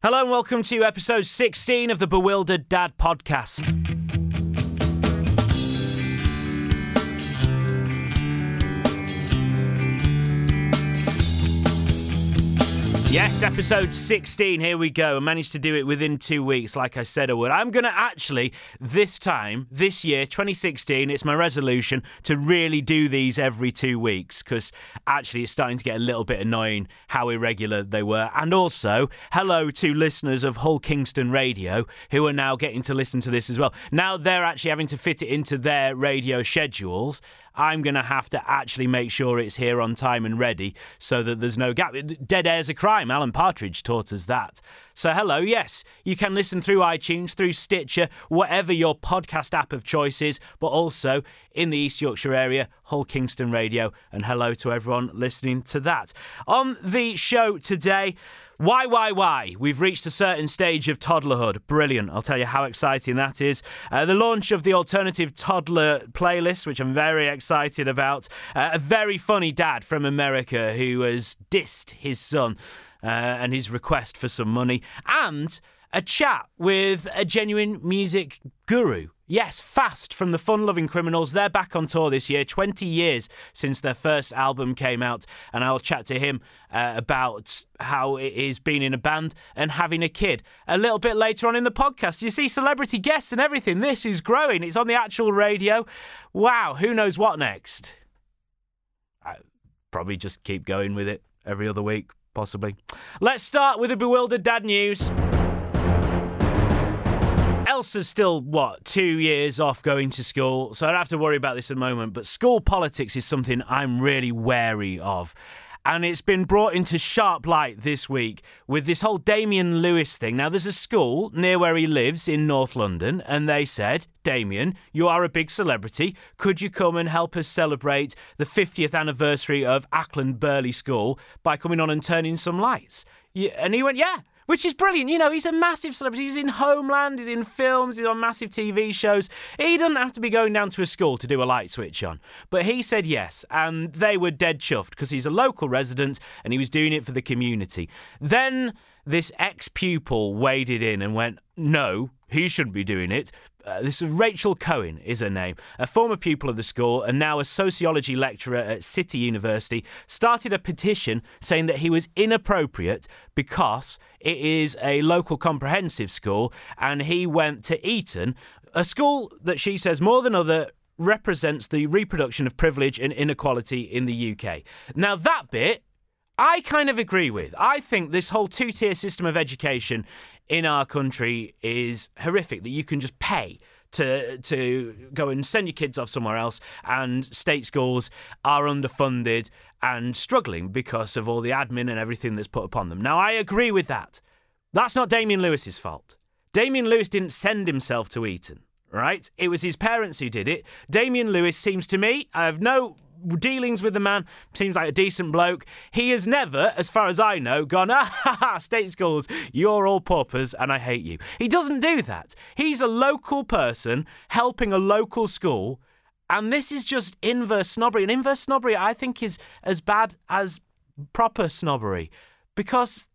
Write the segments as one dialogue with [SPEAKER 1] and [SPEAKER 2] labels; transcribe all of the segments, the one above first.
[SPEAKER 1] Hello and welcome to episode 16 of the Bewildered Dad podcast. Yes, episode 16. Here we go. I managed to do it within two weeks, like I said I would. I'm going to actually, this time, this year, 2016, it's my resolution to really do these every two weeks because actually it's starting to get a little bit annoying how irregular they were. And also, hello to listeners of Hull Kingston Radio who are now getting to listen to this as well. Now they're actually having to fit it into their radio schedules. I'm going to have to actually make sure it's here on time and ready so that there's no gap. Dead air's a crime. Alan Partridge taught us that. So, hello, yes, you can listen through iTunes, through Stitcher, whatever your podcast app of choice is, but also in the East Yorkshire area, Hull Kingston Radio. And hello to everyone listening to that. On the show today, why, why, why? We've reached a certain stage of toddlerhood. Brilliant. I'll tell you how exciting that is. Uh, the launch of the alternative toddler playlist, which I'm very excited about. Uh, a very funny dad from America who has dissed his son uh, and his request for some money. And a chat with a genuine music guru. Yes, Fast from the Fun Loving Criminals. They're back on tour this year, 20 years since their first album came out. And I'll chat to him uh, about how it is being in a band and having a kid a little bit later on in the podcast. You see celebrity guests and everything. This is growing. It's on the actual radio. Wow, who knows what next? I probably just keep going with it every other week, possibly. Let's start with the bewildered dad news. Elsa's still, what, two years off going to school, so I don't have to worry about this at the moment. But school politics is something I'm really wary of. And it's been brought into sharp light this week with this whole Damian Lewis thing. Now, there's a school near where he lives in North London, and they said, Damian, you are a big celebrity. Could you come and help us celebrate the 50th anniversary of Acland Burghley School by coming on and turning some lights? And he went, Yeah which is brilliant. You know, he's a massive celebrity. He's in Homeland, he's in films, he's on massive TV shows. He doesn't have to be going down to a school to do a light switch on. But he said yes, and they were dead chuffed because he's a local resident and he was doing it for the community. Then this ex pupil waded in and went, No, he shouldn't be doing it. Uh, this is Rachel Cohen is her name, a former pupil of the school and now a sociology lecturer at City University, started a petition saying that he was inappropriate because it is a local comprehensive school and he went to Eton, a school that she says more than other represents the reproduction of privilege and inequality in the UK. Now that bit I kind of agree with. I think this whole two tier system of education in our country is horrific that you can just pay to to go and send your kids off somewhere else and state schools are underfunded and struggling because of all the admin and everything that's put upon them. Now I agree with that. That's not Damian Lewis's fault. Damian Lewis didn't send himself to Eton, right? It was his parents who did it. Damian Lewis seems to me, I have no dealings with the man. Seems like a decent bloke. He has never, as far as I know, gone, ah, ha, ha, state schools, you're all paupers and I hate you. He doesn't do that. He's a local person helping a local school. And this is just inverse snobbery. And inverse snobbery, I think, is as bad as proper snobbery because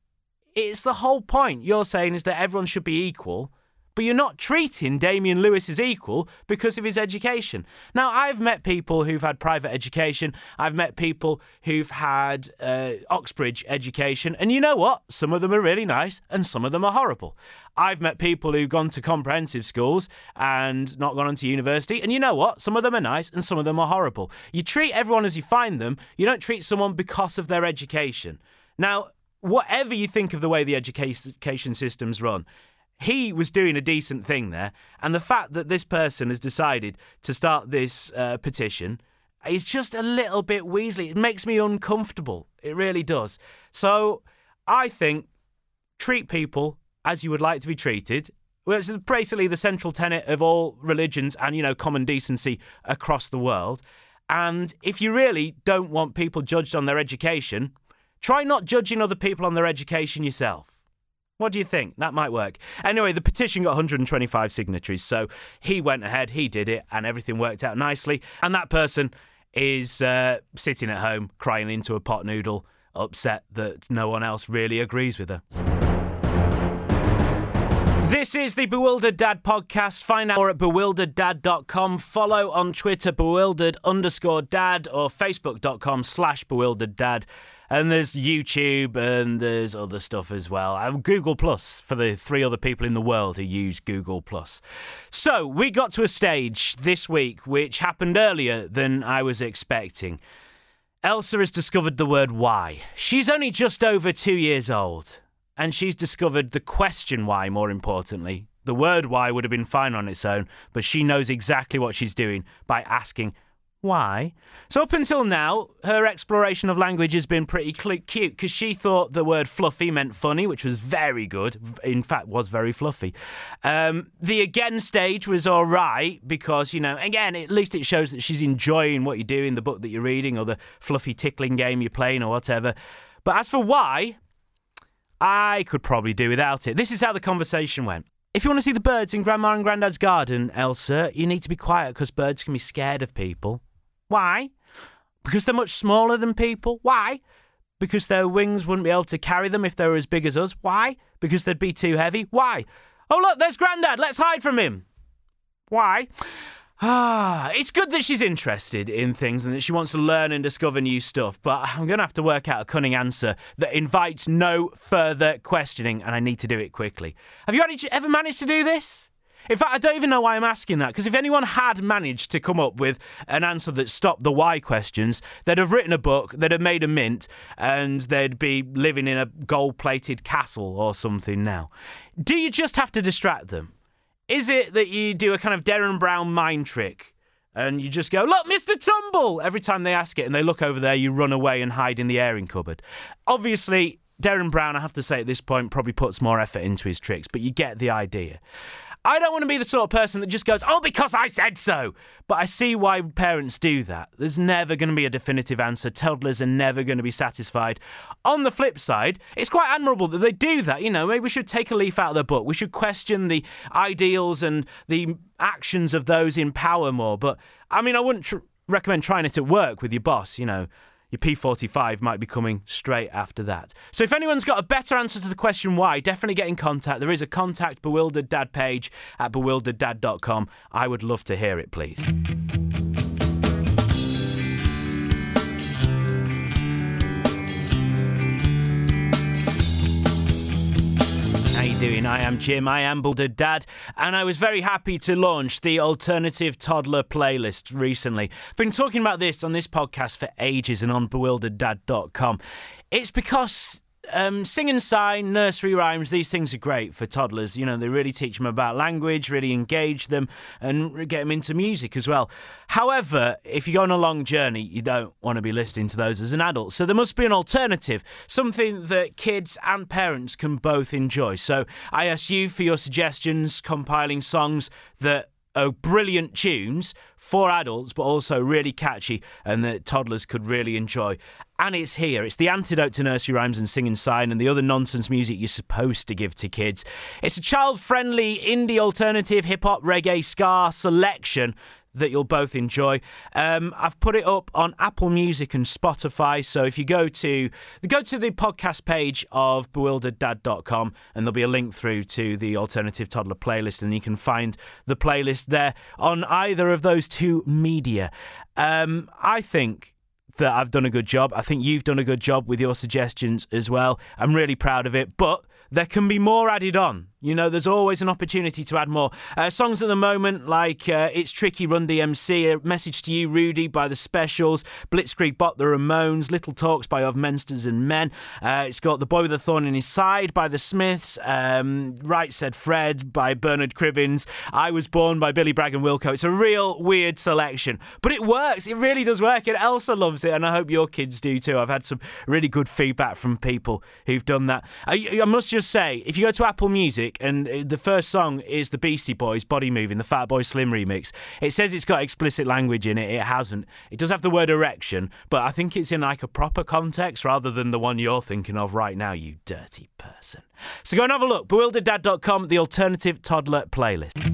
[SPEAKER 1] it's the whole point you're saying is that everyone should be equal but you're not treating Damian Lewis as equal because of his education. Now, I've met people who've had private education, I've met people who've had uh, Oxbridge education, and you know what? Some of them are really nice and some of them are horrible. I've met people who've gone to comprehensive schools and not gone on to university, and you know what? Some of them are nice and some of them are horrible. You treat everyone as you find them, you don't treat someone because of their education. Now, whatever you think of the way the education system's run, he was doing a decent thing there. And the fact that this person has decided to start this uh, petition is just a little bit Weasley. It makes me uncomfortable. It really does. So I think treat people as you would like to be treated. Well, it's basically the central tenet of all religions and, you know, common decency across the world. And if you really don't want people judged on their education, try not judging other people on their education yourself. What do you think? That might work. Anyway, the petition got 125 signatories, so he went ahead, he did it, and everything worked out nicely. And that person is uh, sitting at home crying into a pot noodle, upset that no one else really agrees with her. This is the Bewildered Dad podcast. Find out more at bewildereddad.com. Follow on Twitter, bewildered underscore dad, or facebook.com slash bewildered dad. And there's YouTube and there's other stuff as well. And Google Plus for the three other people in the world who use Google Plus. So we got to a stage this week which happened earlier than I was expecting. Elsa has discovered the word why. She's only just over two years old and she's discovered the question why, more importantly. The word why would have been fine on its own, but she knows exactly what she's doing by asking why. So, up until now, her exploration of language has been pretty cute because she thought the word fluffy meant funny, which was very good. In fact, was very fluffy. Um, the again stage was all right because, you know, again, at least it shows that she's enjoying what you're doing, the book that you're reading, or the fluffy tickling game you're playing, or whatever. But as for why, I could probably do without it. This is how the conversation went. If you want to see the birds in Grandma and Granddad's garden, Elsa, you need to be quiet because birds can be scared of people. Why? Because they're much smaller than people. Why? Because their wings wouldn't be able to carry them if they were as big as us. Why? Because they'd be too heavy. Why? Oh, look, there's Grandad. Let's hide from him. Why? Ah, it's good that she's interested in things and that she wants to learn and discover new stuff, but I'm going to have to work out a cunning answer that invites no further questioning, and I need to do it quickly. Have you ever managed to do this? In fact, I don't even know why I'm asking that, because if anyone had managed to come up with an answer that stopped the why questions, they'd have written a book, they'd have made a mint, and they'd be living in a gold plated castle or something now. Do you just have to distract them? Is it that you do a kind of Derren Brown mind trick and you just go, Look, Mr. Tumble! Every time they ask it and they look over there, you run away and hide in the airing cupboard. Obviously, Derren Brown, I have to say at this point, probably puts more effort into his tricks, but you get the idea. I don't want to be the sort of person that just goes, oh, because I said so. But I see why parents do that. There's never going to be a definitive answer. Toddlers are never going to be satisfied. On the flip side, it's quite admirable that they do that. You know, maybe we should take a leaf out of the book. We should question the ideals and the actions of those in power more. But I mean, I wouldn't tr- recommend trying it at work with your boss, you know. Your P45 might be coming straight after that. So if anyone's got a better answer to the question why, definitely get in contact. There is a contact Bewildered Dad page at bewildereddad.com. I would love to hear it, please. Doing? I am Jim, I am Bewildered Dad, and I was very happy to launch the Alternative Toddler playlist recently. I've been talking about this on this podcast for ages and on bewildereddad.com. It's because um, sing and sign, nursery rhymes, these things are great for toddlers. You know, they really teach them about language, really engage them, and get them into music as well. However, if you go on a long journey, you don't want to be listening to those as an adult. So there must be an alternative, something that kids and parents can both enjoy. So I ask you for your suggestions, compiling songs that are brilliant tunes for adults, but also really catchy and that toddlers could really enjoy. And it's here. It's the antidote to nursery rhymes and sing and sign and the other nonsense music you're supposed to give to kids. It's a child friendly indie alternative hip hop reggae ska selection that you'll both enjoy. Um, I've put it up on Apple Music and Spotify. So if you go to go to the podcast page of bewildereddad.com and there'll be a link through to the alternative toddler playlist and you can find the playlist there on either of those two media. Um, I think that I've done a good job. I think you've done a good job with your suggestions as well. I'm really proud of it, but there can be more added on. You know, there's always an opportunity to add more. Uh, songs at the moment like uh, It's Tricky, Run DMC, A Message to You, Rudy by The Specials, Blitzkrieg Bop, The Ramones, Little Talks by Of Monsters and Men. Uh, it's got The Boy with a Thorn in His Side by The Smiths, um, Right Said Fred by Bernard Cribbins, I Was Born by Billy Bragg and Wilco. It's a real weird selection, but it works. It really does work, and Elsa loves it, and I hope your kids do too. I've had some really good feedback from people who've done that. I, I must just say, if you go to Apple Music, and uh, the first song is the Beastie Boys Body Moving, the Fatboy Slim remix. It says it's got explicit language in it. It hasn't. It does have the word erection, but I think it's in like a proper context rather than the one you're thinking of right now, you dirty person. So go and have a look. Bewildereddad.com, the alternative toddler playlist.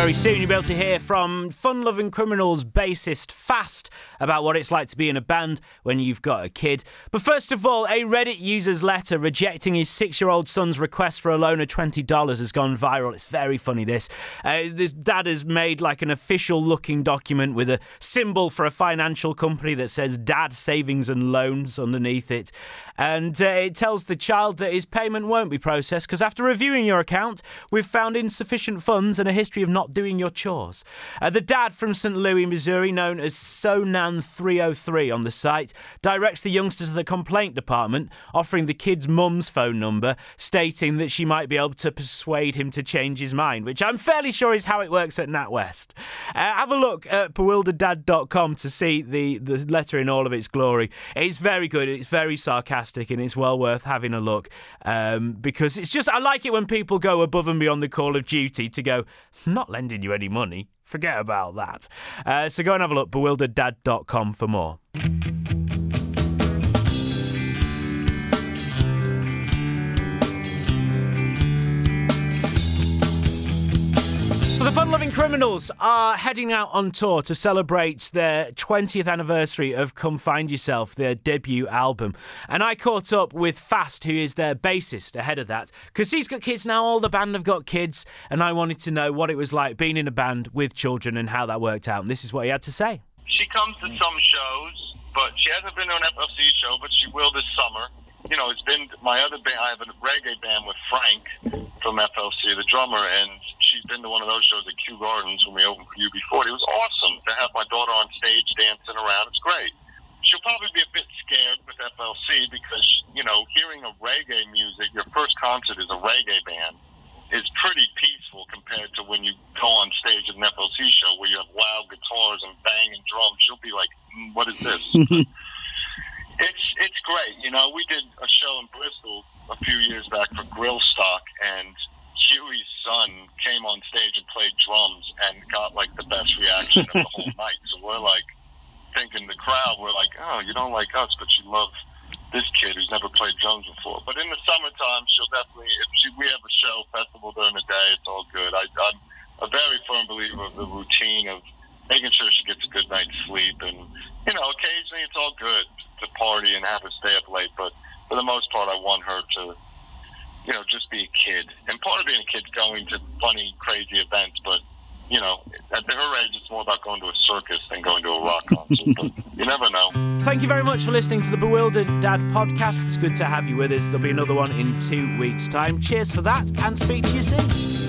[SPEAKER 1] Very soon you'll be able to hear from Fun Loving Criminals bassist Fast about what it's like to be in a band when you've got a kid. But first of all, a Reddit user's letter rejecting his six year old son's request for a loan of $20 has gone viral. It's very funny, this. Uh, this dad has made like an official looking document with a symbol for a financial company that says Dad Savings and Loans underneath it. And uh, it tells the child that his payment won't be processed because after reviewing your account, we've found insufficient funds and a history of not doing your chores. Uh, the dad from St. Louis, Missouri, known as Sonan303 on the site, directs the youngster to the complaint department, offering the kid's mum's phone number, stating that she might be able to persuade him to change his mind, which I'm fairly sure is how it works at NatWest. Uh, have a look at bewildereddad.com to see the, the letter in all of its glory. It's very good, it's very sarcastic, and it's well worth having a look um, because it's just, I like it when people go above and beyond the call of duty to go, not lending you any money. Forget about that. Uh, so go and have a look, bewildereddad.com for more. Criminals are heading out on tour to celebrate their 20th anniversary of Come Find Yourself, their debut album. And I caught up with Fast, who is their bassist, ahead of that, because he's got kids now. All the band have got kids, and I wanted to know what it was like being in a band with children and how that worked out. And this is what he had to say.
[SPEAKER 2] She comes to some shows, but she hasn't been to an FLC show, but she will this summer. You know, it's been my other band. I have a reggae band with Frank from FLC, the drummer, and she's been to one of those shows at Kew Gardens when we opened for UB40. It was awesome to have my daughter on stage dancing around. It's great. She'll probably be a bit scared with FLC because, you know, hearing a reggae music, your first concert is a reggae band, is pretty peaceful compared to when you go on stage at an FLC show where you have loud guitars and banging drums. She'll be like, mm, what is this? it's, it's great. You know, we did a show in Bristol a few years back for Grillstock, and Huey's son came on stage and played drums and got like the best reaction of the whole night. So we're like thinking the crowd, we're like, oh, you don't like us, but you love this kid who's never played drums before. But in the summertime, she'll definitely. If she, we have a show festival during the day, it's all good. I, I'm a very firm believer of the routine of making sure she gets a good night's sleep, and you know, occasionally it's all good party and have her stay up late, but for the most part, I want her to you know, just be a kid. And part of being a kid is going to funny, crazy events, but you know, at her age, it's more about going to a circus than going to a rock concert. but you never know.
[SPEAKER 1] Thank you very much for listening to the Bewildered Dad podcast. It's good to have you with us. There'll be another one in two weeks' time. Cheers for that, and speak to you soon.